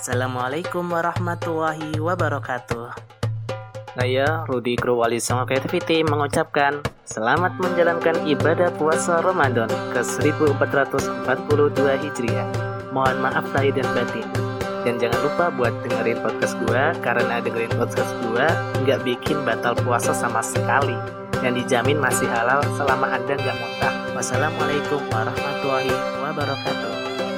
Assalamualaikum warahmatullahi wabarakatuh. Saya Rudi Kruwali sama Creativity mengucapkan selamat menjalankan ibadah puasa Ramadan ke 1442 Hijriah. Mohon maaf lahir dan batin. Dan jangan lupa buat dengerin podcast gua karena dengerin podcast gua nggak bikin batal puasa sama sekali Yang dijamin masih halal selama anda nggak muntah. Wassalamualaikum warahmatullahi wabarakatuh.